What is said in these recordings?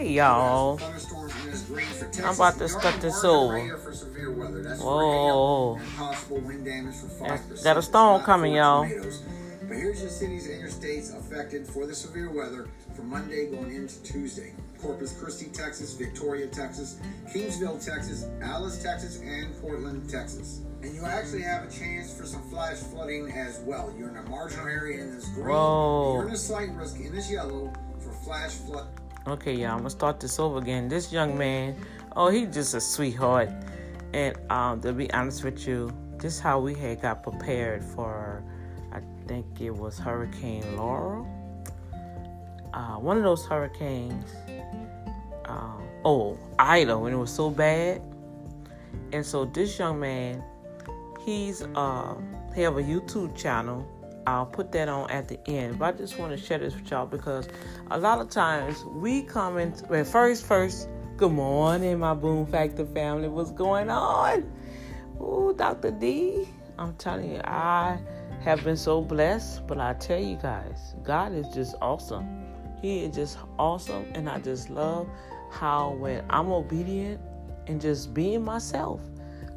Hey y'all. I'm about to start this over. Whoa. Got a storm coming, y'all. But here's your cities and your states affected for the severe weather from Monday going into Tuesday. Corpus Christi, Texas, Victoria, Texas, Kingsville, Texas, Alice, Texas, and Portland, Texas. And you actually have a chance for some flash flooding as well. You're in a marginal area in this green. Whoa. You're in a slight risk in this yellow for flash flood. Okay, y'all, I'm gonna start this over again. This young man, oh, he just a sweetheart. And um, to be honest with you, this is how we had got prepared for, I think it was Hurricane Laurel. Uh, one of those hurricanes. Uh, oh, Ida, when it was so bad. And so this young man, he's uh, he have a YouTube channel I'll put that on at the end. But I just want to share this with y'all because a lot of times we come in. Well, first, first, good morning, my Boom Factor family. What's going on? Ooh, Dr. D. I'm telling you, I have been so blessed. But I tell you guys, God is just awesome. He is just awesome, and I just love how when I'm obedient and just being myself,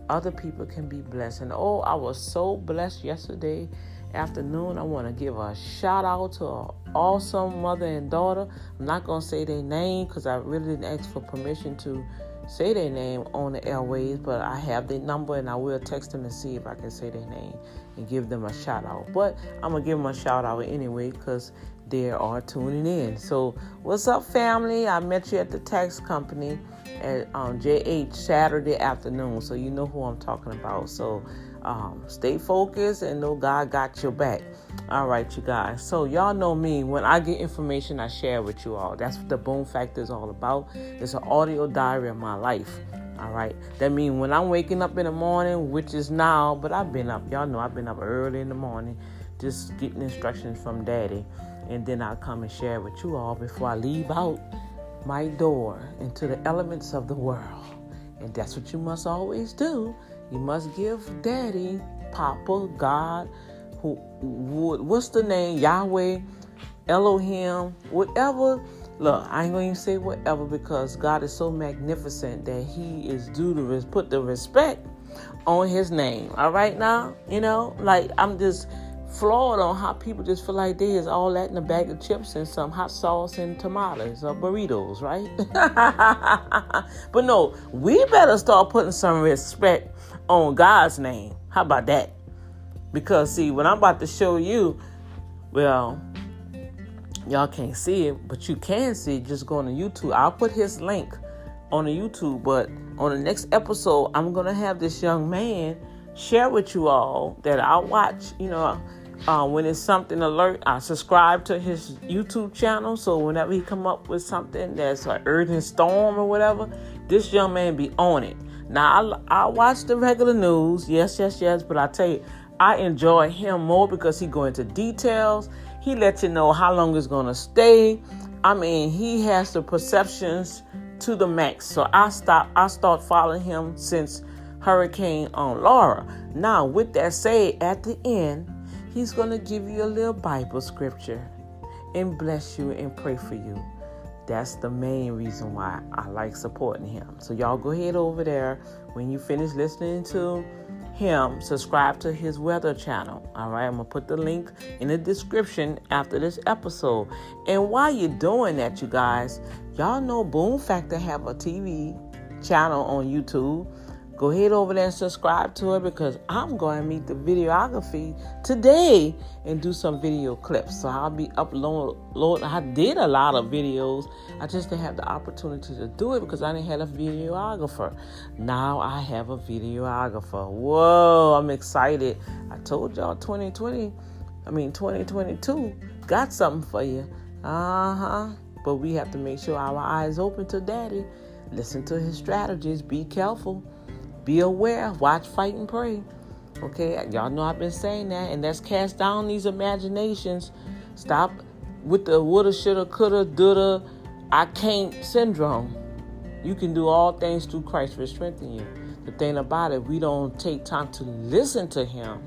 other people can be blessed. And oh, I was so blessed yesterday afternoon. I want to give a shout out to an awesome mother and daughter. I'm not going to say their name because I really didn't ask for permission to say their name on the airways, but I have their number and I will text them and see if I can say their name and give them a shout out. But I'm going to give them a shout out anyway because they are tuning in. So, what's up, family? I met you at the tax company at um, JH Saturday afternoon, so you know who I'm talking about. So, um, stay focused and know God got your back. All right, you guys. So y'all know me. When I get information, I share with you all. That's what the Boom Factor is all about. It's an audio diary of my life. All right. That means when I'm waking up in the morning, which is now, but I've been up. Y'all know I've been up early in the morning, just getting instructions from Daddy, and then I'll come and share with you all before I leave out my door into the elements of the world. And that's what you must always do you must give daddy, papa, God, who what's the name? Yahweh, Elohim, whatever. Look, I ain't gonna say whatever because God is so magnificent that He is due to put the respect on His name. All right, now you know, like I'm just flawed on how people just feel like they is all that in a bag of chips and some hot sauce and tomatoes or burritos, right? but no, we better start putting some respect on God's name. How about that? Because see, what I'm about to show you, well, y'all can't see it, but you can see it. Just going to YouTube. I'll put his link on the YouTube, but on the next episode, I'm gonna have this young man share with you all that I watch. You know, uh, when it's something alert, I subscribe to his YouTube channel. So whenever he come up with something that's an urgent storm or whatever, this young man be on it. Now, I, I watch the regular news, yes, yes, yes, but I tell you, I enjoy him more because he go into details. He lets you know how long it's to stay. I mean, he has the perceptions to the max. So I stop. I start following him since Hurricane on Laura. Now, with that said, at the end, he's to give you a little Bible scripture and bless you and pray for you. That's the main reason why I like supporting him. So y'all go ahead over there when you finish listening to him, subscribe to his weather channel. All right, I'm gonna put the link in the description after this episode. And while you're doing that, you guys, y'all know Boom Factor have a TV channel on YouTube. Go ahead over there and subscribe to it because I'm going to meet the videography today and do some video clips. So I'll be uploading. I did a lot of videos. I just didn't have the opportunity to do it because I didn't have a videographer. Now I have a videographer. Whoa, I'm excited. I told y'all 2020, I mean 2022 got something for you. Uh huh. But we have to make sure our eyes open to daddy. Listen to his strategies. Be careful. Be aware, watch, fight, and pray. Okay, y'all know I've been saying that, and let's cast down these imaginations. Stop with the woulda, shoulda, coulda, doulda, I can't syndrome. You can do all things through Christ for strengthening you. The thing about it, we don't take time to listen to Him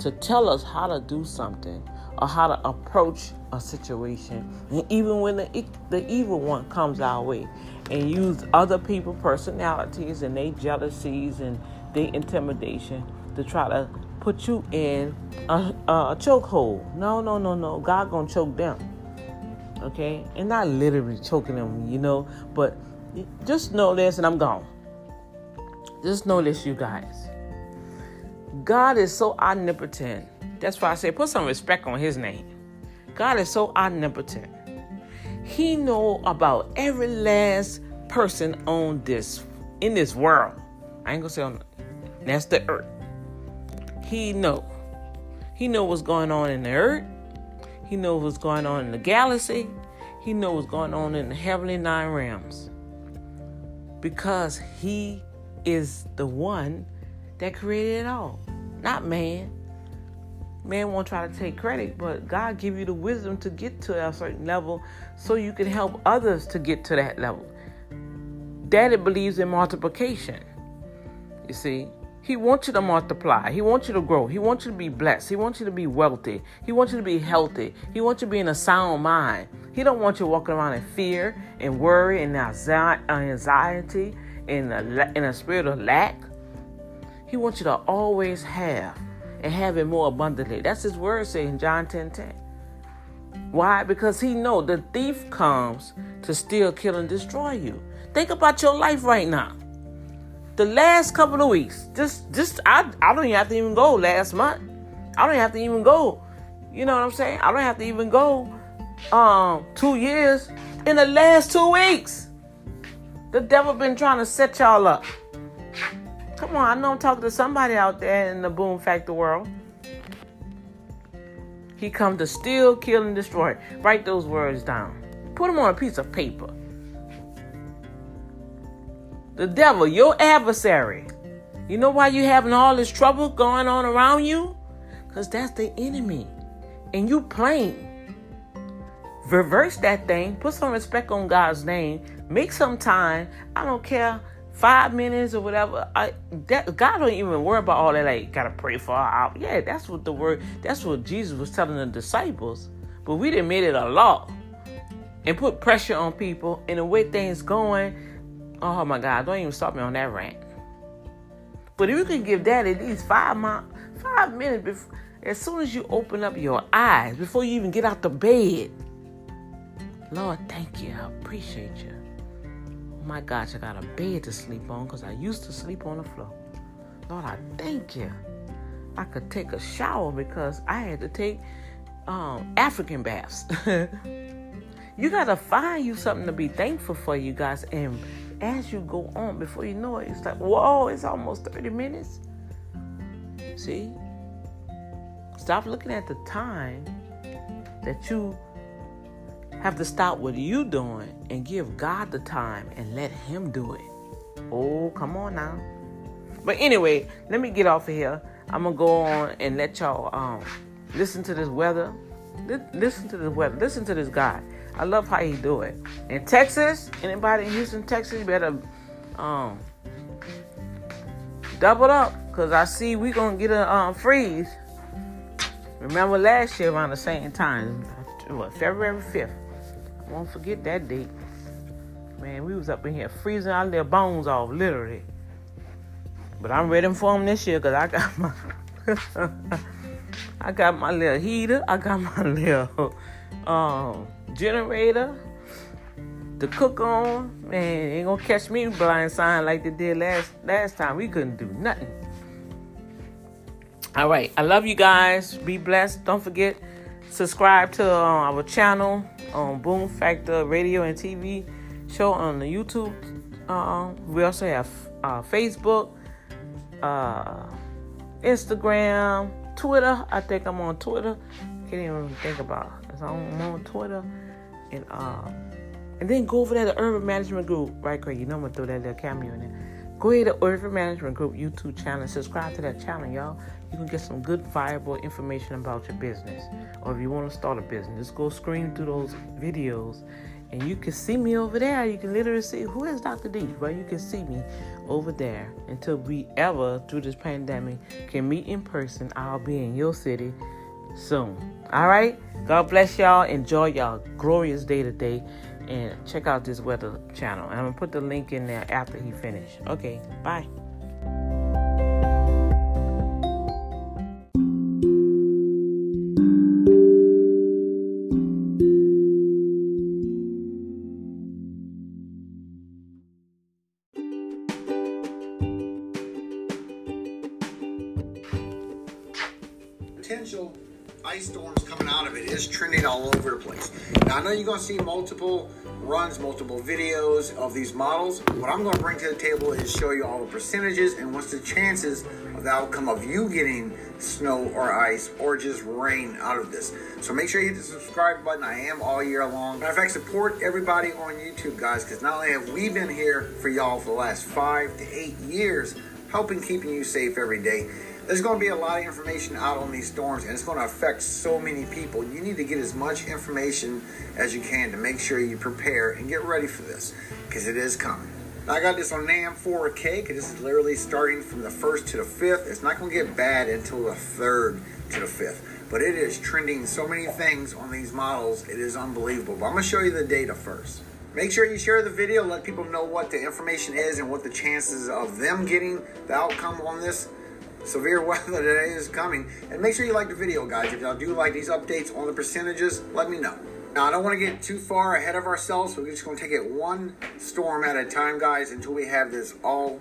to tell us how to do something or how to approach a situation. And even when the, the evil one comes our way and use other people personalities and their jealousies and their intimidation to try to put you in a, a chokehold. No, no, no, no. God gonna choke them. Okay? And not literally choking them, you know, but just know this and I'm gone. Just know this, you guys. God is so omnipotent. That's why I say put some respect on his name. God is so omnipotent. He know about every last person on this in this world. I ain't gonna say on that's the earth. He know. He know what's going on in the earth. He know what's going on in the galaxy. He know what's going on in the heavenly nine realms. Because he is the one that created it all, not man. Man won't try to take credit, but God give you the wisdom to get to a certain level so you can help others to get to that level. Daddy believes in multiplication. You see, he wants you to multiply. He wants you to grow. He wants you to be blessed. He wants you to be wealthy. He wants you to be healthy. He wants you to be in a sound mind. He don't want you walking around in fear and worry and uh, anxiety in a, in a spirit of lack. He wants you to always have and have it more abundantly. That's his word saying in John 10 10. Why? Because he know the thief comes to steal, kill, and destroy you. Think about your life right now. The last couple of weeks, just just I, I don't even have to even go last month. I don't have to even go. You know what I'm saying? I don't have to even go um two years in the last two weeks. The devil been trying to set y'all up. Come on, I know I'm talking to somebody out there in the boom factor world. He come to steal, kill, and destroy. Write those words down. Put them on a piece of paper. The devil, your adversary. You know why you having all this trouble going on around you? Because that's the enemy. And you playing. Reverse that thing. Put some respect on God's name. Make some time. I don't care. Five minutes or whatever. I, that, God don't even worry about all that. Like, gotta pray for our. Yeah, that's what the word. That's what Jesus was telling the disciples. But we didn't made it a law and put pressure on people. And the way things going, oh my God, don't even stop me on that rant. But if you can give that at least five mo- five minutes before, as soon as you open up your eyes, before you even get out the bed, Lord, thank you. I appreciate you. My gosh, I got a bed to sleep on because I used to sleep on the floor. Lord, I thank you. I could take a shower because I had to take um, African baths. you got to find you something to be thankful for, you guys. And as you go on, before you know it, it's like, whoa, it's almost 30 minutes. See? Stop looking at the time that you have to stop what you doing and give God the time and let Him do it. Oh, come on now. But anyway, let me get off of here. I'm gonna go on and let y'all um listen to this weather. Listen to this weather. Listen to this guy. I love how he do it. In Texas, anybody in Houston, Texas, better um double up because I see we gonna get a um, freeze. Remember last year around the same time, what February 5th. Won't forget that date. Man, we was up in here freezing our little bones off, literally. But I'm ready for them this year because I got my I got my little heater. I got my little um, generator to cook on. Man, ain't gonna catch me blind sign like they did last last time. We couldn't do nothing. All right, I love you guys. Be blessed. Don't forget subscribe to uh, our channel on Boom Factor Radio and TV show on the YouTube. Uh, we also have uh, Facebook, uh, Instagram, Twitter. I think I'm on Twitter. Can't even think about I'm on Twitter, and um, and then go over there to Urban Management Group right quick. You know I'm gonna throw that little cameo in there. Go ahead to Urban Management Group YouTube channel. Subscribe to that channel, y'all. You can get some good, viable information about your business. Or if you want to start a business, just go screen through those videos and you can see me over there. You can literally see who is Dr. D, right? You can see me over there until we ever, through this pandemic, can meet in person. I'll be in your city soon. All right? God bless y'all. Enjoy y'all glorious day today. And check out this weather channel. And I'm going to put the link in there after he finish. Okay, bye. To see multiple runs, multiple videos of these models. What I'm going to bring to the table is show you all the percentages and what's the chances of the outcome of you getting snow or ice or just rain out of this. So make sure you hit the subscribe button. I am all year long. Matter of fact, support everybody on YouTube, guys, because not only have we been here for y'all for the last five to eight years, helping keeping you safe every day, there's going to be a lot of information out on these storms and it's going to affect so many people. You need to get as much information as you can to make sure you prepare and get ready for this because it is coming. Now, I got this on NAM 4K because this is literally starting from the 1st to the 5th. It's not going to get bad until the 3rd to the 5th. But it is trending so many things on these models. It is unbelievable. But I'm going to show you the data first. Make sure you share the video, let people know what the information is and what the chances of them getting the outcome on this severe weather today is coming. And make sure you like the video, guys. If y'all do like these updates on the percentages, let me know. Now, I don't want to get too far ahead of ourselves, so we're just going to take it one storm at a time, guys, until we have this all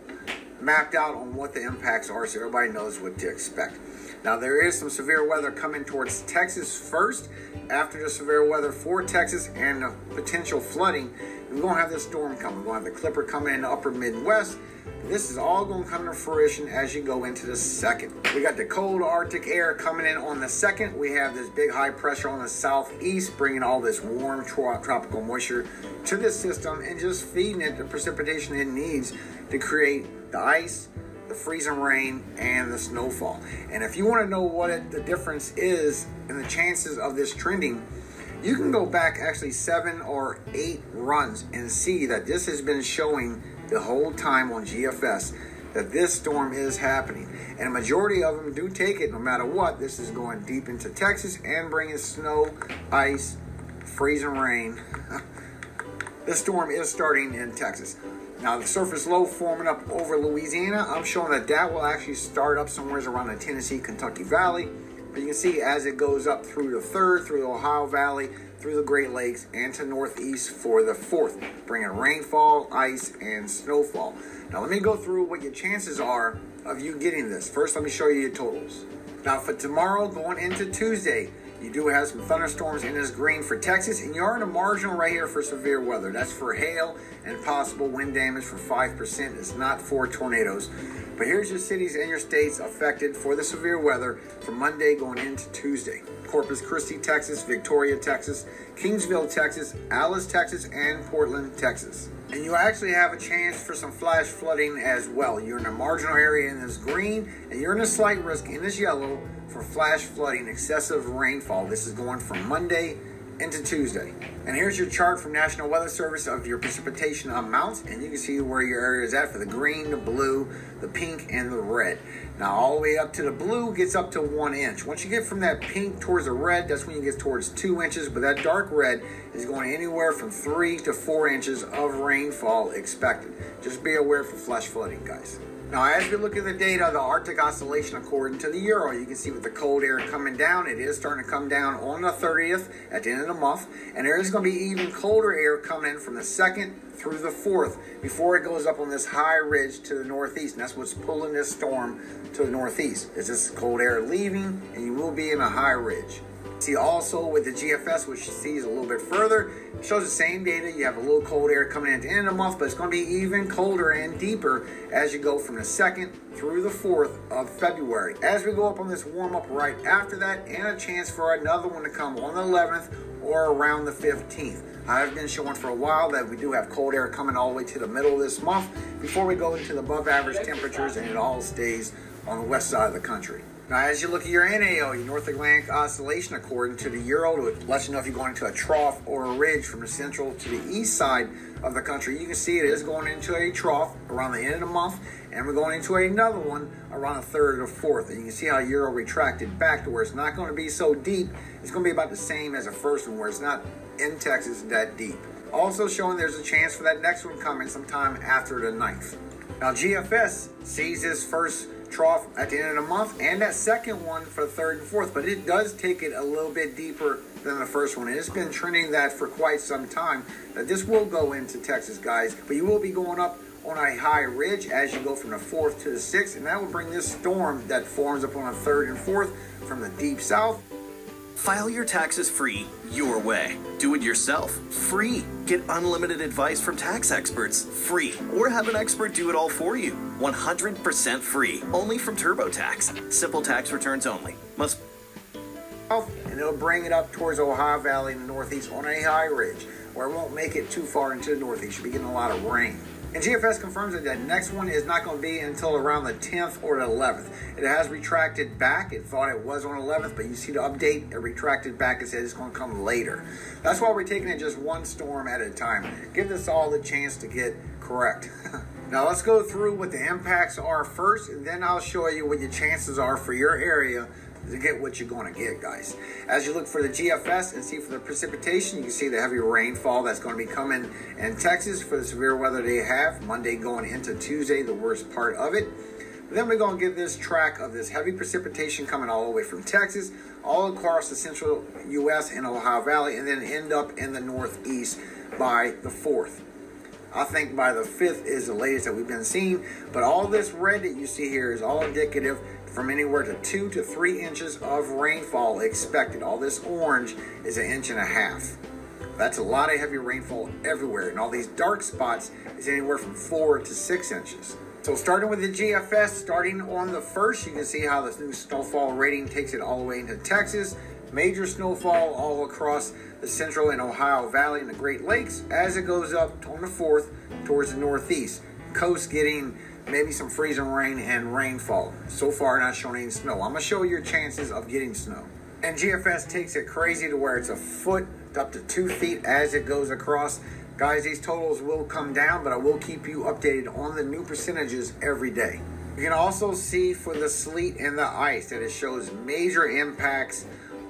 mapped out on what the impacts are so everybody knows what to expect. Now, there is some severe weather coming towards Texas first. After the severe weather for Texas and the potential flooding, we're going to have this storm coming. We're going to have the Clipper coming in the upper Midwest. This is all going to come to fruition as you go into the second. We got the cold Arctic air coming in on the second. We have this big high pressure on the southeast, bringing all this warm tropical moisture to this system and just feeding it the precipitation it needs to create the ice, the freezing rain, and the snowfall. And if you want to know what it, the difference is and the chances of this trending, you can go back actually seven or eight runs and see that this has been showing the whole time on GFS that this storm is happening. And a majority of them do take it no matter what. This is going deep into Texas and bringing snow, ice, freezing rain. this storm is starting in Texas. Now the surface low forming up over Louisiana, I'm showing that that will actually start up somewhere around the Tennessee, Kentucky Valley. But you can see as it goes up through the third, through the Ohio Valley, through the Great Lakes, and to northeast for the fourth, bringing rainfall, ice, and snowfall. Now let me go through what your chances are of you getting this. First, let me show you your totals. Now for tomorrow, going into Tuesday, you do have some thunderstorms in this green for Texas, and you are in a marginal right here for severe weather. That's for hail and possible wind damage for 5%. It's not for tornadoes. But here's your cities and your states affected for the severe weather from Monday going into Tuesday. Corpus Christi, Texas, Victoria, Texas, Kingsville, Texas, Alice, Texas, and Portland, Texas. And you actually have a chance for some flash flooding as well. You're in a marginal area in this green, and you're in a slight risk in this yellow for flash flooding, excessive rainfall. This is going from Monday into Tuesday. And here's your chart from National Weather Service of your precipitation amounts, and you can see where your area is at for the green, the blue, the pink, and the red. Now, all the way up to the blue gets up to one inch. Once you get from that pink towards the red, that's when you get towards two inches, but that dark red is going anywhere from three to four inches of rainfall expected. Just be aware for flash flooding, guys. Now, as we look at the data, the Arctic oscillation according to the Euro, you can see with the cold air coming down, it is starting to come down on the 30th at the end of the month. And there is going to be even colder air coming in from the 2nd through the 4th before it goes up on this high ridge to the northeast. And that's what's pulling this storm to the northeast. Is this cold air leaving, and you will be in a high ridge. See also with the GFS, which sees a little bit further, shows the same data. You have a little cold air coming in at the end of the month, but it's going to be even colder and deeper as you go from the 2nd through the 4th of February. As we go up on this warm up right after that, and a chance for another one to come on the 11th or around the 15th. I've been showing for a while that we do have cold air coming all the way to the middle of this month before we go into the above average temperatures and it all stays on the west side of the country. Now, as you look at your NAO, your North Atlantic Oscillation, according to the Euro, it lets you know if you're going into a trough or a ridge from the central to the east side of the country. You can see it is going into a trough around the end of the month, And we're going into another one around the third or fourth. And you can see how Euro retracted back to where it's not going to be so deep. It's going to be about the same as the first one, where it's not in Texas that deep. Also showing there's a chance for that next one coming sometime after the ninth. Now GFS sees this first trough at the end of the month and that second one for the third and fourth, but it does take it a little bit deeper than the first one. It's been trending that for quite some time. That this will go into Texas, guys, but you will be going up on a high ridge as you go from the fourth to the sixth, and that will bring this storm that forms up on the third and fourth from the deep south File your taxes free your way. Do it yourself free. Get unlimited advice from tax experts free. Or have an expert do it all for you 100% free. Only from TurboTax. Simple tax returns only. Must. Oh, and it'll bring it up towards Ohio Valley in the northeast on a high ridge where it won't make it too far into the northeast. You'll be getting a lot of rain. And GFS confirms that the next one is not going to be until around the 10th or the 11th. It has retracted back. It thought it was on 11th, but you see the update, it retracted back and said it's going to come later. That's why we're taking it just one storm at a time. Give this all the chance to get correct. now let's go through what the impacts are first, and then I'll show you what your chances are for your area to get what you're going to get, guys. As you look for the GFS and see for the precipitation, you can see the heavy rainfall that's going to be coming in Texas for the severe weather they have. Monday going into Tuesday, the worst part of it. Then we're going to get this track of this heavy precipitation coming all the way from Texas, all across the central U.S. and Ohio Valley, and then end up in the northeast by the 4th. I think by the 5th is the latest that we've been seeing, but all this red that you see here is all indicative from anywhere to two to three inches of rainfall expected. All this orange is an inch and a half. That's a lot of heavy rainfall everywhere, and all these dark spots is anywhere from four to six inches. So starting with the GFS, starting on the first, you can see how this new snowfall rating takes it all the way into Texas. Major snowfall all across the central and Ohio Valley and the Great Lakes as it goes up on the fourth towards the northeast. Coast getting maybe some freezing rain and rainfall. So far, not showing any snow. I'm gonna show you your chances of getting snow. And GFS takes it crazy to where it's a foot up to two feet as it goes across. Guys, these totals will come down, but I will keep you updated on the new percentages every day. You can also see for the sleet and the ice that it shows major impacts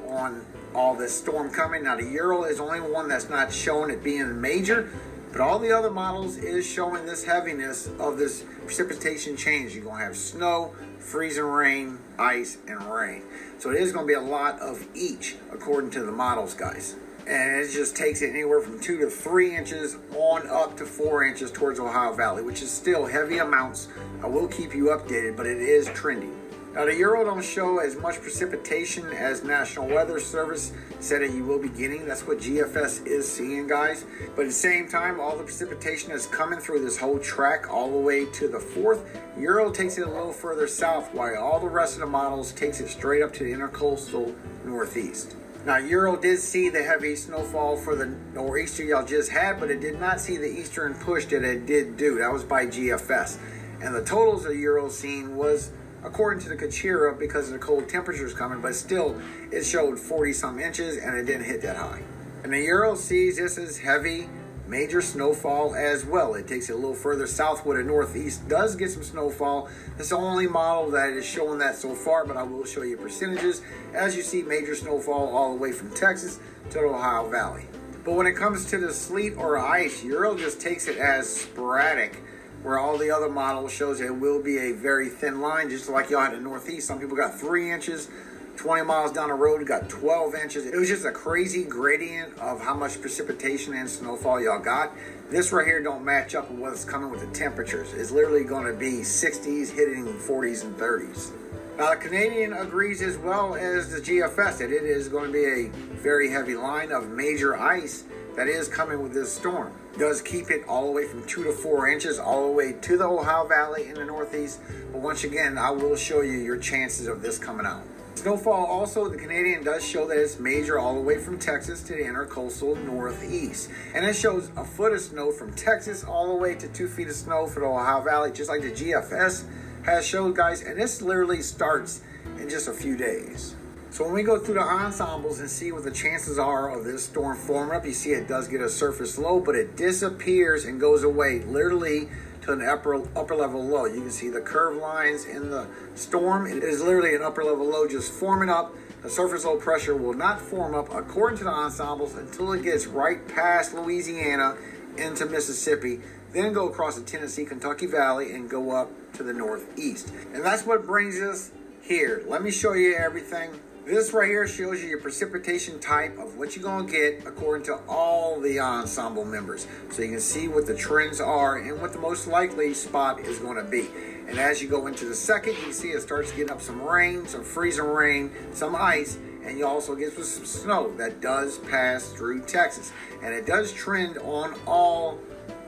on all this storm coming. Now, the Euro is only one that's not showing it being major, but all the other models is showing this heaviness of this precipitation change. You're going to have snow, freezing rain, ice, and rain. So it is going to be a lot of each according to the models, guys. And it just takes it anywhere from two to three inches on up to four inches towards Ohio Valley, which is still heavy amounts. I will keep you updated, but it is trending. Now, the Euro don't show as much precipitation as National Weather Service said that you will be getting. That's what GFS is seeing, guys. But at the same time, all the precipitation is coming through this whole track all the way to the fourth. Euro takes it a little further south, while all the rest of the models takes it straight up to the intercoastal northeast. Now, Euro did see the heavy snowfall for the nor'easter y'all just had, but it did not see the eastern push that it did do. That was by GFS. And the totals of Euro seen was according to the Kuchera because of the cold temperatures coming, but still it showed 40 some inches and it didn't hit that high. And the Euro sees this as heavy, major snowfall as well. It takes it a little further south where the northeast does get some snowfall. It's the only model that is showing that so far, but I will show you percentages. As you see, major snowfall all the way from Texas to the Ohio Valley. But when it comes to the sleet or ice, Euro just takes it as sporadic where all the other models shows it will be a very thin line, just like y'all had in Northeast. Some people got three inches, 20 miles down the road, got 12 inches. It was just a crazy gradient of how much precipitation and snowfall y'all got. This right here don't match up with what's coming with the temperatures. It's literally going to be 60s hitting 40s and 30s. Now, the Canadian agrees as well as the GFS that it is going to be a very heavy line of major ice that is coming with this storm. Does keep it all the way from two to four inches, all the way to the Ohio Valley in the Northeast. But once again, I will show you your chances of this coming out. Snowfall also, the Canadian does show that it's major all the way from Texas to the intercoastal northeast. And it shows a foot of snow from Texas all the way to two feet of snow for the Ohio Valley, just like the GFS has showed, guys. And this literally starts in just a few days. So when we go through the ensembles and see what the chances are of this storm forming up, you see it does get a surface low, but it disappears and goes away literally to an upper upper level low. You can see the curve lines in the storm. It is literally an upper level low just forming up. The surface low pressure will not form up according to the ensembles until it gets right past Louisiana into Mississippi, then go across the Tennessee Kentucky Valley and go up to the northeast. And that's what brings us here. Let me show you everything. This right here shows you your precipitation type of what you're going to get according to all the ensemble members. So you can see what the trends are and what the most likely spot is going to be. And as you go into the second, you see it starts getting up some rain, some freezing rain, some ice, and you also get some snow that does pass through Texas. And it does trend on all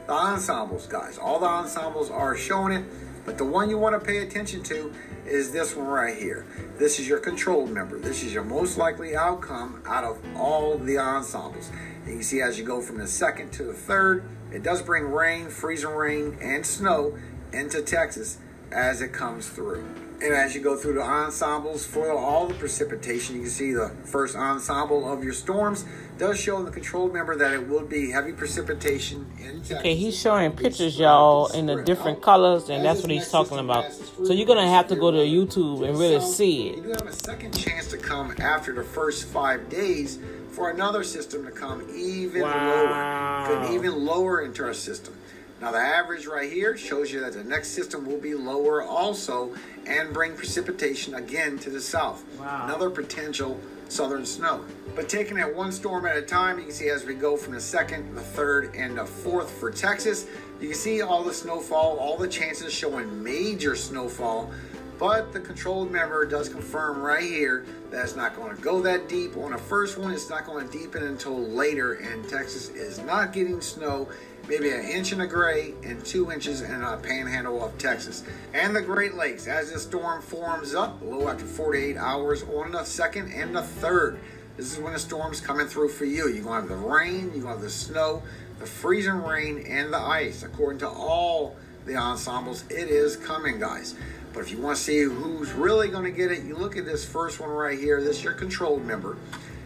the ensembles, guys. All the ensembles are showing it, but the one you want to pay attention to is this one right here. This is your control member. This is your most likely outcome out of all the ensembles. And you see as you go from the second to the third, it does bring rain, freezing rain, and snow into Texas as it comes through. And as you go through the ensembles for all the precipitation, you can see the first ensemble of your storms does show in the controlled member that it will be heavy precipitation in Texas. Okay, he's showing pictures, y'all, in the different oh. colors, and that's what he's talking about. So you're gonna have to go to YouTube and really see it. You do have a second chance to come after the first five days for another system to come even Wow. lower, could even lower into our system. Now the average right here shows you that the next system will be lower also and bring precipitation again to the south. Wow. Another potential southern snow. But taking it one storm at a time, you can see as we go from the second, the third, and the fourth for Texas, you can see all the snowfall, all the chances showing major snowfall. But the controlled member does confirm right here that it's not going to go that deep. On the first one, it's not going to deepen until later, and Texas is not getting snow maybe an inch in a gray and two inches in a panhandle of Texas. And the Great Lakes, as this storm forms up, low after 48 hours on the second and the third. This is when the storm's coming through for you. You're going to have the rain, you're going to have the snow, the freezing rain, and the ice. According to all the ensembles, it is coming, guys. But if you want to see who's really going to get it, you look at this first one right here. This is your controlled member.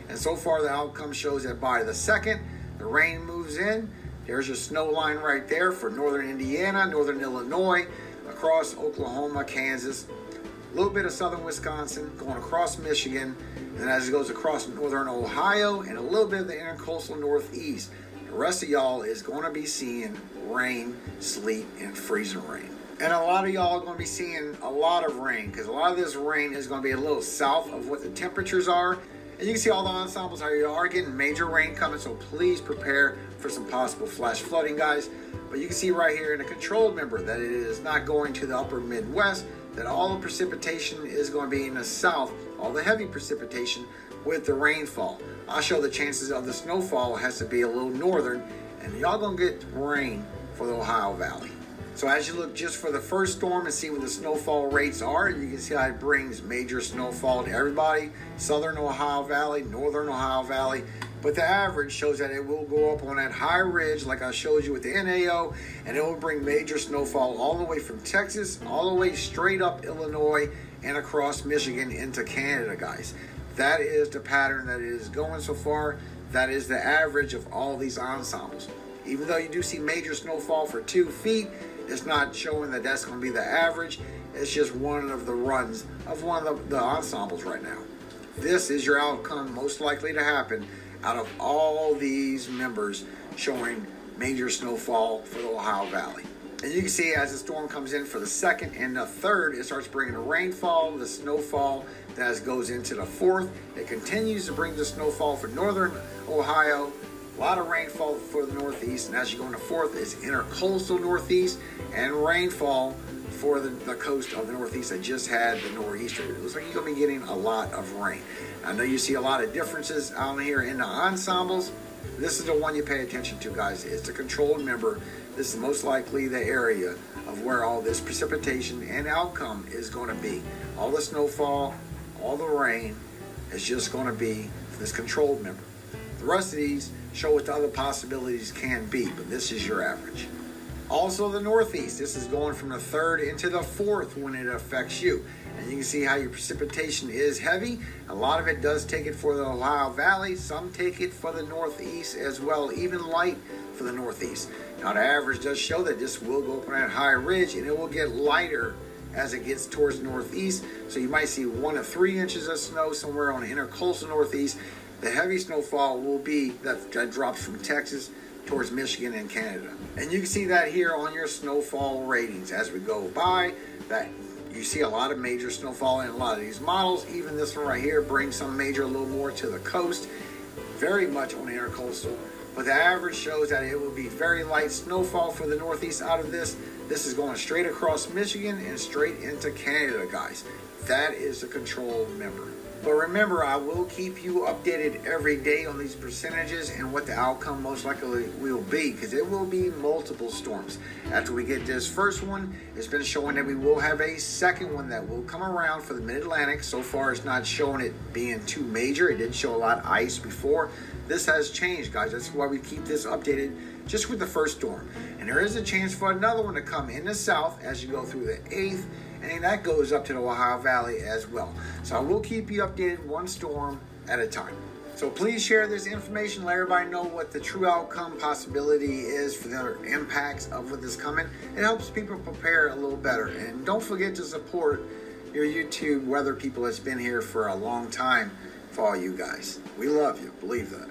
And so far, the outcome shows that by the second, the rain moves in. There's your snow line right there for northern Indiana, northern Illinois, across Oklahoma, Kansas, a little bit of southern Wisconsin, going across Michigan, and then as it goes across northern Ohio, and a little bit of the intercoastal northeast. The rest of y'all is going to be seeing rain, sleet, and freezing rain. And a lot of y'all are going to be seeing a lot of rain because a lot of this rain is going to be a little south of what the temperatures are. And you can see all the ensembles are getting major rain coming, so please prepare for some possible flash flooding, guys. But you can see right here in a controlled member that it is not going to the upper Midwest, that all the precipitation is going to be in the south, all the heavy precipitation with the rainfall. I'll show the chances of the snowfall has to be a little northern, and y'all gonna get rain for the Ohio Valley. So as you look just for the first storm and see what the snowfall rates are, you can see how it brings major snowfall to everybody, southern Ohio Valley, northern Ohio Valley. But the average shows that it will go up on that high ridge like I showed you with the NAO, and it will bring major snowfall all the way from Texas, all the way straight up Illinois and across Michigan into Canada, guys. That is the pattern that it is going so far. That is the average of all these ensembles. Even though you do see major snowfall for two feet, it's not showing that that's going to be the average. It's just one of the runs of one of the, the ensembles right now. This is your outcome most likely to happen out of all these members showing major snowfall for the Ohio Valley. And you can see as the storm comes in for the second and the third, it starts bringing the rainfall, the snowfall, then as goes into the fourth, it continues to bring the snowfall for northern Ohio, a lot of rainfall for the northeast, and as you go into fourth, it's intercoastal northeast and rainfall for the, the coast of the northeast that just had the nor'easter. It looks like you're going to be getting a lot of rain. I know you see a lot of differences out here in the ensembles. This is the one you pay attention to, guys. It's the controlled member. This is most likely the area of where all this precipitation and outcome is going to be. All the snowfall, all the rain is just going to be this controlled member. The rest of these show what the other possibilities can be, but this is your average. Also, the Northeast. This is going from the third into the fourth when it affects you. And you can see how your precipitation is heavy. A lot of it does take it for the Ohio Valley. Some take it for the Northeast as well, even light for the Northeast. Now the average does show that this will go up on that high ridge and it will get lighter as it gets towards the northeast. So you might see one to three inches of snow somewhere on the intercoastal northeast. The heavy snowfall will be that drops from Texas towards Michigan and Canada. And you can see that here on your snowfall ratings as we go by. That you see a lot of major snowfall in a lot of these models. Even this one right here brings some major a little more to the coast. Very much on intercoastal. But the average shows that it will be very light snowfall for the northeast out of this. This is going straight across Michigan and straight into Canada, guys. That is the control member. But remember, I will keep you updated every day on these percentages and what the outcome most likely will be because it will be multiple storms. After we get this first one, it's been showing that we will have a second one that will come around for the mid Atlantic. So far, it's not showing it being too major. It did show a lot of ice before. This has changed, guys. That's why we keep this updated just with the first storm. And there is a chance for another one to come in the south as you go through the 8th and that goes up to the Ohio Valley as well. So I will keep you updated one storm at a time. So please share this information, let everybody know what the true outcome possibility is for the impacts of what is coming. It helps people prepare a little better. And don't forget to support your YouTube weather people that's been here for a long time for all you guys. We love you, believe that.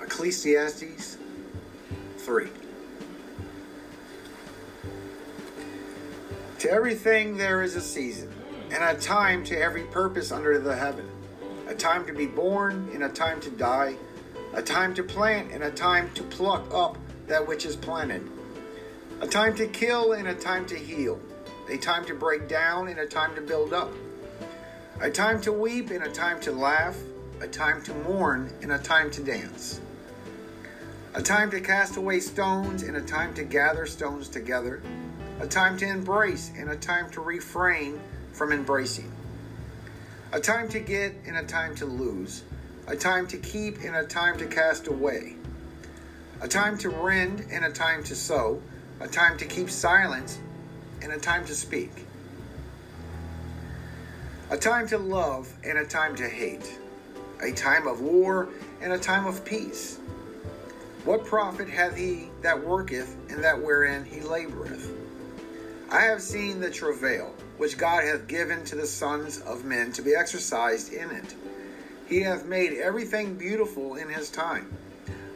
Ecclesiastes 3. To everything there is a season, and a time to every purpose under the heaven. A time to be born, and a time to die. A time to plant, and a time to pluck up that which is planted. A time to kill, and a time to heal. A time to break down, and a time to build up. A time to weep, and a time to laugh. A time to mourn, and a time to dance. A time to cast away stones, and a time to gather stones together a time to embrace and a time to refrain from embracing, a time to get and a time to lose, a time to keep and a time to cast away, a time to rend and a time to sow, a time to keep silence and a time to speak, a time to love and a time to hate, a time of war and a time of peace. What profit hath he that worketh and that wherein he laboureth? I have seen the travail which God hath given to the sons of men to be exercised in it. He hath made everything beautiful in his time.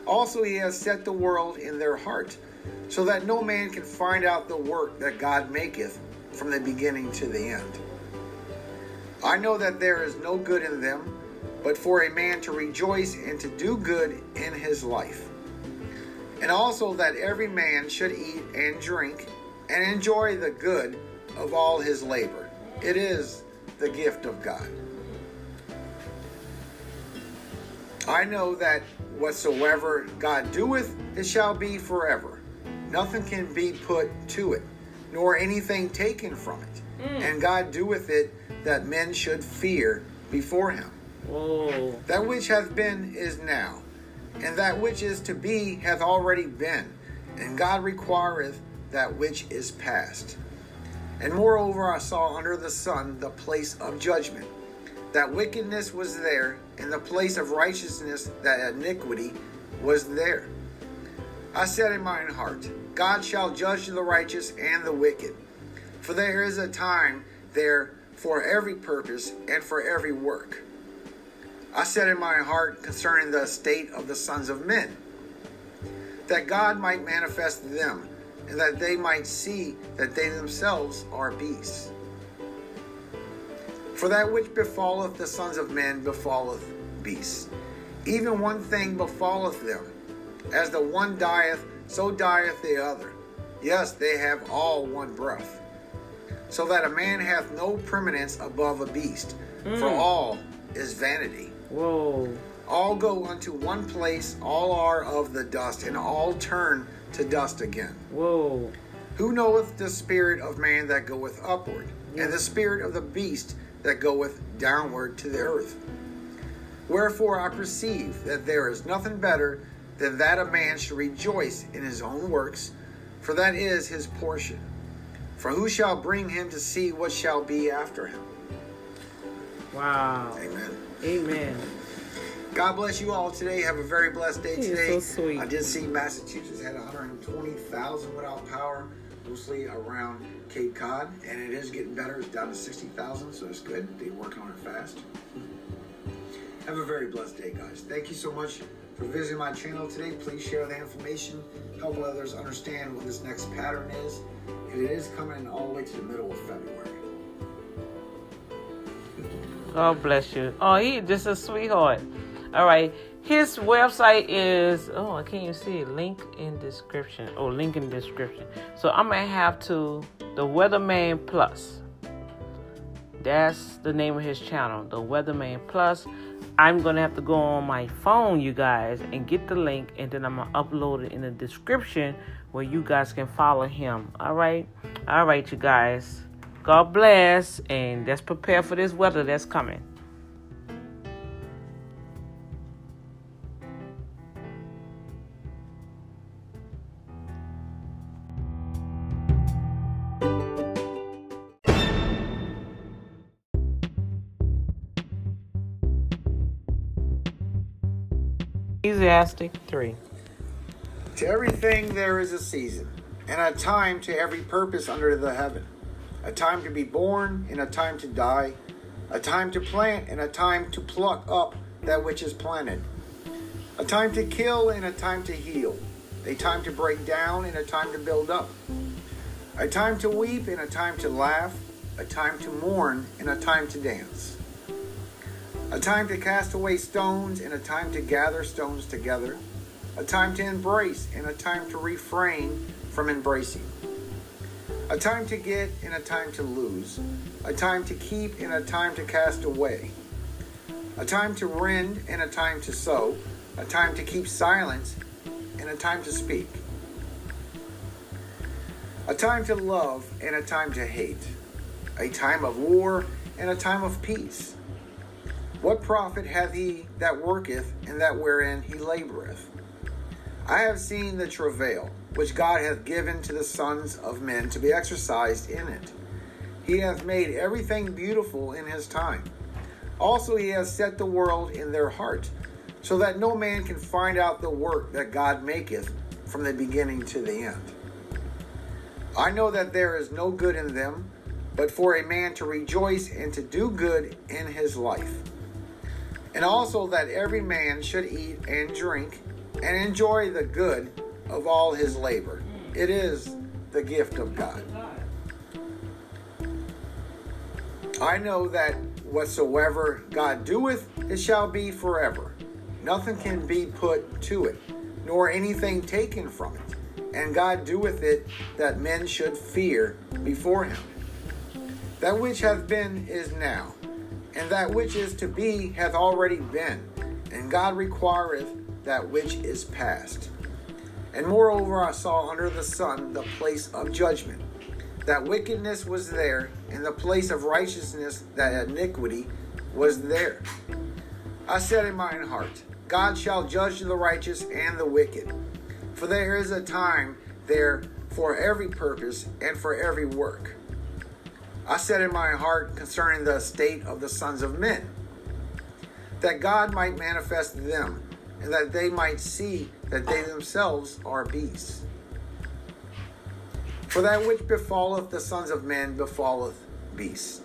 Also, he has set the world in their heart, so that no man can find out the work that God maketh from the beginning to the end. I know that there is no good in them, but for a man to rejoice and to do good in his life. And also that every man should eat and drink and enjoy the good of all his labor. It is the gift of God. I know that whatsoever God doeth, it shall be forever. Nothing can be put to it, nor anything taken from it. Mm. And God doeth it that men should fear before him. Whoa. That which hath been is now, and that which is to be hath already been. And God requireth that which is past. And moreover, I saw under the sun the place of judgment. That wickedness was there, and the place of righteousness, that iniquity was there. I said in mine heart, God shall judge the righteous and the wicked. For there is a time there for every purpose and for every work. I said in my heart concerning the state of the sons of men, that God might manifest them and that they might see that they themselves are beasts. For that which befalleth the sons of men befalleth beasts. Even one thing befalleth them. As the one dieth, so dieth the other. Yes, they have all one breath. So that a man hath no preeminence above a beast, mm. for all is vanity. Whoa. All go unto one place, all are of the dust, and all turn to dust again. Whoa. Who knoweth the spirit of man that goeth upward, and the spirit of the beast that goeth downward to the earth? Wherefore I perceive that there is nothing better than that a man should rejoice in his own works, for that is his portion. For who shall bring him to see what shall be after him? Wow. Amen. Amen. God bless you all today. Have a very blessed day today. so sweet. I did see Massachusetts had 120,000 without power, mostly around Cape Cod, and it is getting better. It's down to 60,000, so it's good. They're working on it fast. Have a very blessed day, guys. Thank you so much for visiting my channel today. Please share the information, help others understand what this next pattern is. And it is coming all the way to the middle of February. God bless you. Oh, he just a sweetheart. All right. His website is oh I can't even see it. Link in description. Oh, link in description. So I'm gonna have to the Weatherman Plus. That's the name of his channel, the Weatherman Plus. I'm gonna have to go on my phone, you guys, and get the link, and then I'm gonna upload it in the description where you guys can follow him. All right, all right, you guys. God bless, and let's prepare for this weather that's coming. Ecclesiastic 3. To everything there is a season, and a time to every purpose under the heaven. A time to be born, and a time to die. A time to plant, and a time to pluck up that which is planted. A time to kill, and a time to heal. A time to break down, and a time to build up. A time to weep, and a time to laugh. A time to mourn, and a time to dance. A time to cast away stones, and a time to gather stones together a time to embrace and a time to refrain from embracing, a time to get and a time to lose, a time to keep and a time to cast away, a time to rend and a time to sow, a time to keep silence and a time to speak, a time to love and a time to hate, a time of war and a time of peace. What profit hath he that worketh and that wherein he laboureth? I have seen the travail which God hath given to the sons of men to be exercised in it. He hath made everything beautiful in his time. Also, he has set the world in their heart, so that no man can find out the work that God maketh from the beginning to the end. I know that there is no good in them, but for a man to rejoice and to do good in his life. And also that every man should eat and drink and enjoy the good of all his labor. It is the gift of God. I know that whatsoever God doeth, it shall be forever. Nothing can be put to it, nor anything taken from it. And God doeth it that men should fear before him. That which hath been is now, and that which is to be hath already been, and God requireth that which is past. And moreover, I saw under the sun the place of judgment, that wickedness was there, and the place of righteousness, that iniquity was there. I said in mine heart, God shall judge the righteous and the wicked, for there is a time there for every purpose and for every work. I said in my heart concerning the state of the sons of men, that God might manifest them and that they might see that they themselves are beasts. For that which befalleth the sons of men befalleth beasts.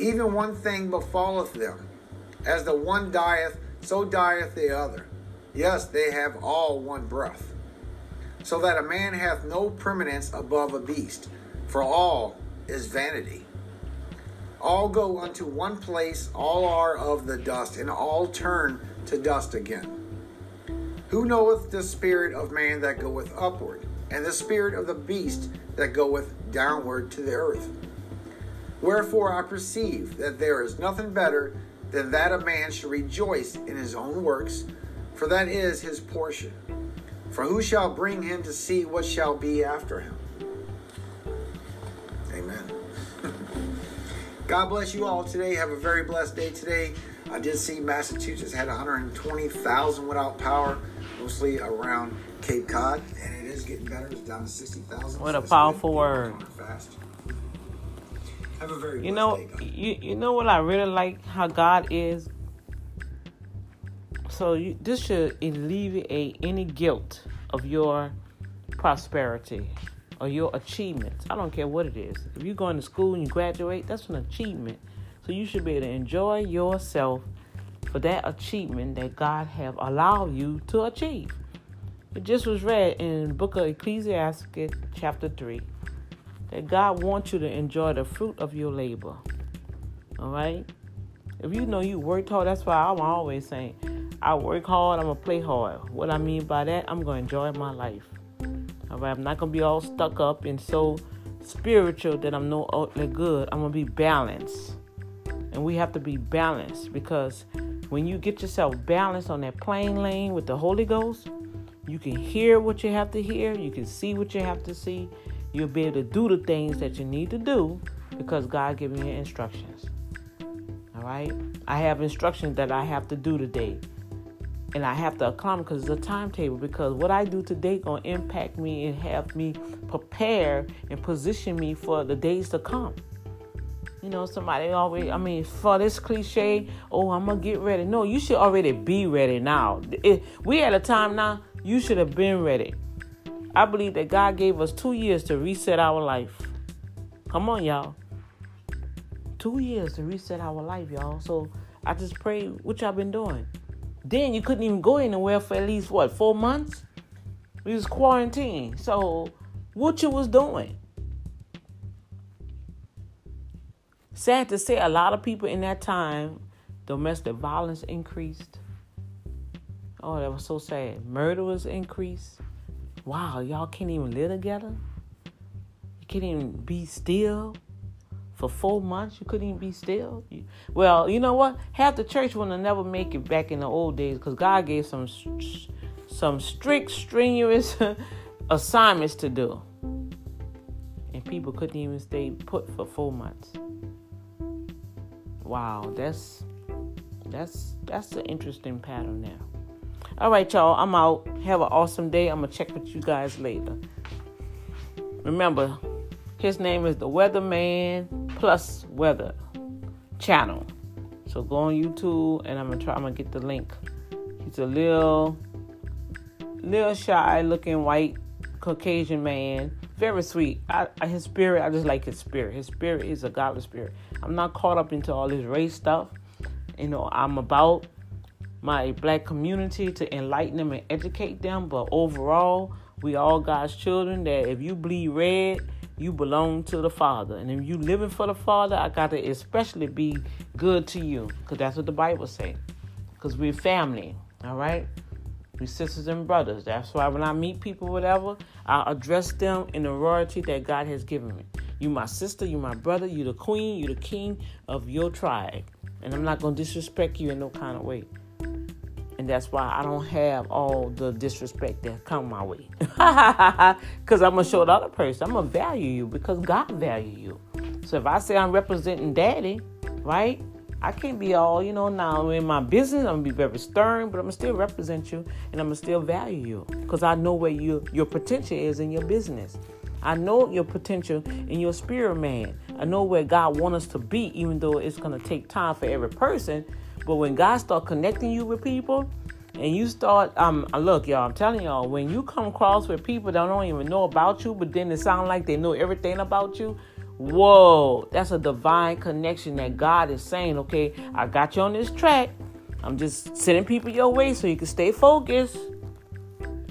Even one thing befalleth them. As the one dieth, so dieth the other. Yes, they have all one breath. So that a man hath no preeminence above a beast, for all is vanity. All go unto one place, all are of the dust, and all turn to dust again. Who knoweth the spirit of man that goeth upward, and the spirit of the beast that goeth downward to the earth? Wherefore I perceive that there is nothing better than that a man should rejoice in his own works, for that is his portion. For who shall bring him to see what shall be after him? God bless you all today. Have a very blessed day today. I did see Massachusetts had 120,000 without power, mostly around Cape Cod, and it is getting better. It's down to 60,000. What a powerful word. Fast. Have a very You know, day, you you know what I really like how God is. So you, this should alleviate any guilt of your prosperity or your achievements. I don't care what it is. If you're going to school and you graduate, that's an achievement. So you should be able to enjoy yourself for that achievement that God have allowed you to achieve. It just was read in book of Ecclesiastes chapter 3 that God wants you to enjoy the fruit of your labor. All right? If you know you worked hard, that's why I'm always saying, I work hard, I'm going to play hard. What I mean by that, I'm going to enjoy my life. All right? I'm not to be all stuck up and so spiritual that I'm no good. I'm to be balanced. And we have to be balanced because when you get yourself balanced on that plane lane with the Holy Ghost, you can hear what you have to hear, you can see what you have to see, you'll be able to do the things that you need to do because God giving you instructions. All right? I have instructions that I have to do today. And I have to accomplish because it's a timetable. Because what I do today gonna impact me and have me prepare and position me for the days to come. You know, somebody always, I mean, for this cliche, oh, I'm gonna get ready. No, you should already be ready now. It, we at a time now, you should have been ready. I believe that God gave us two years to reset our life. Come on, y'all. Two years to reset our life, y'all. So I just pray what y'all been doing. Then you couldn't even go anywhere for at least what four months. We was quarantined. So what you was doing? Sad to say, a lot of people in that time, domestic violence increased. Oh, that was so sad. Murder was increased. Wow, y'all can't even live together. You can't even be still for four months. You couldn't even be still. You- well, you know what? Half the church would have never make it back in the old days because God gave some some strict, strenuous assignments to do, and people couldn't even stay put for four months. Wow, that's that's that's an interesting pattern now. All right, y'all. I'm out. Have an awesome day. I'm gonna check with you guys later. Remember, his name is the Weatherman Plus Weather channel. So go on YouTube and I'm gonna try. I'm gonna get the link. He's a little, little shy looking white Caucasian man. Very sweet. I, I, his spirit. I just like his spirit. His spirit is a godly spirit. I'm not caught up into all this race stuff. You know, I'm about my black community to enlighten them and educate them. But overall, we all God's children. That if you bleed red, you belong to the Father, and if you living for the Father, I got to especially be good to you, because that's what the Bible say. Because we're family, all right. We sisters and brothers. That's why when I meet people, whatever, I address them in the royalty that God has given me. You my sister, you my brother, you the queen, you the king of your tribe. And I'm not gonna disrespect you in no kind of way. That's why I don't have all the disrespect that come my way. Cause I'm gonna show the other person. I'm gonna value you because God value you. So if I say I'm representing daddy, right? I can't be all, you know, now in my business, I'm gonna be very stern, but I'm gonna still represent you and I'm gonna still value you. Because I know where you your potential is in your business. I know your potential in your spirit man. I know where God wants us to be, even though it's gonna take time for every person. But when God start connecting you with people, and you start, um, look, y'all, I'm telling y'all, when you come across with people that don't even know about you, but then it sound like they know everything about you, whoa, that's a divine connection that God is saying, okay, I got you on this track. I'm just sending people your way so you can stay focused.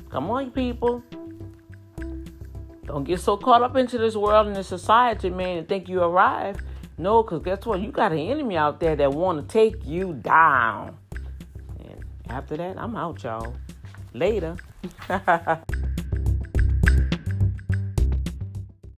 Come on, people. Don't get so caught up into this world and this society, man, and think you arrived. No, because guess what? You got an enemy out there that want to take you down. After that, I'm out, y'all. Later.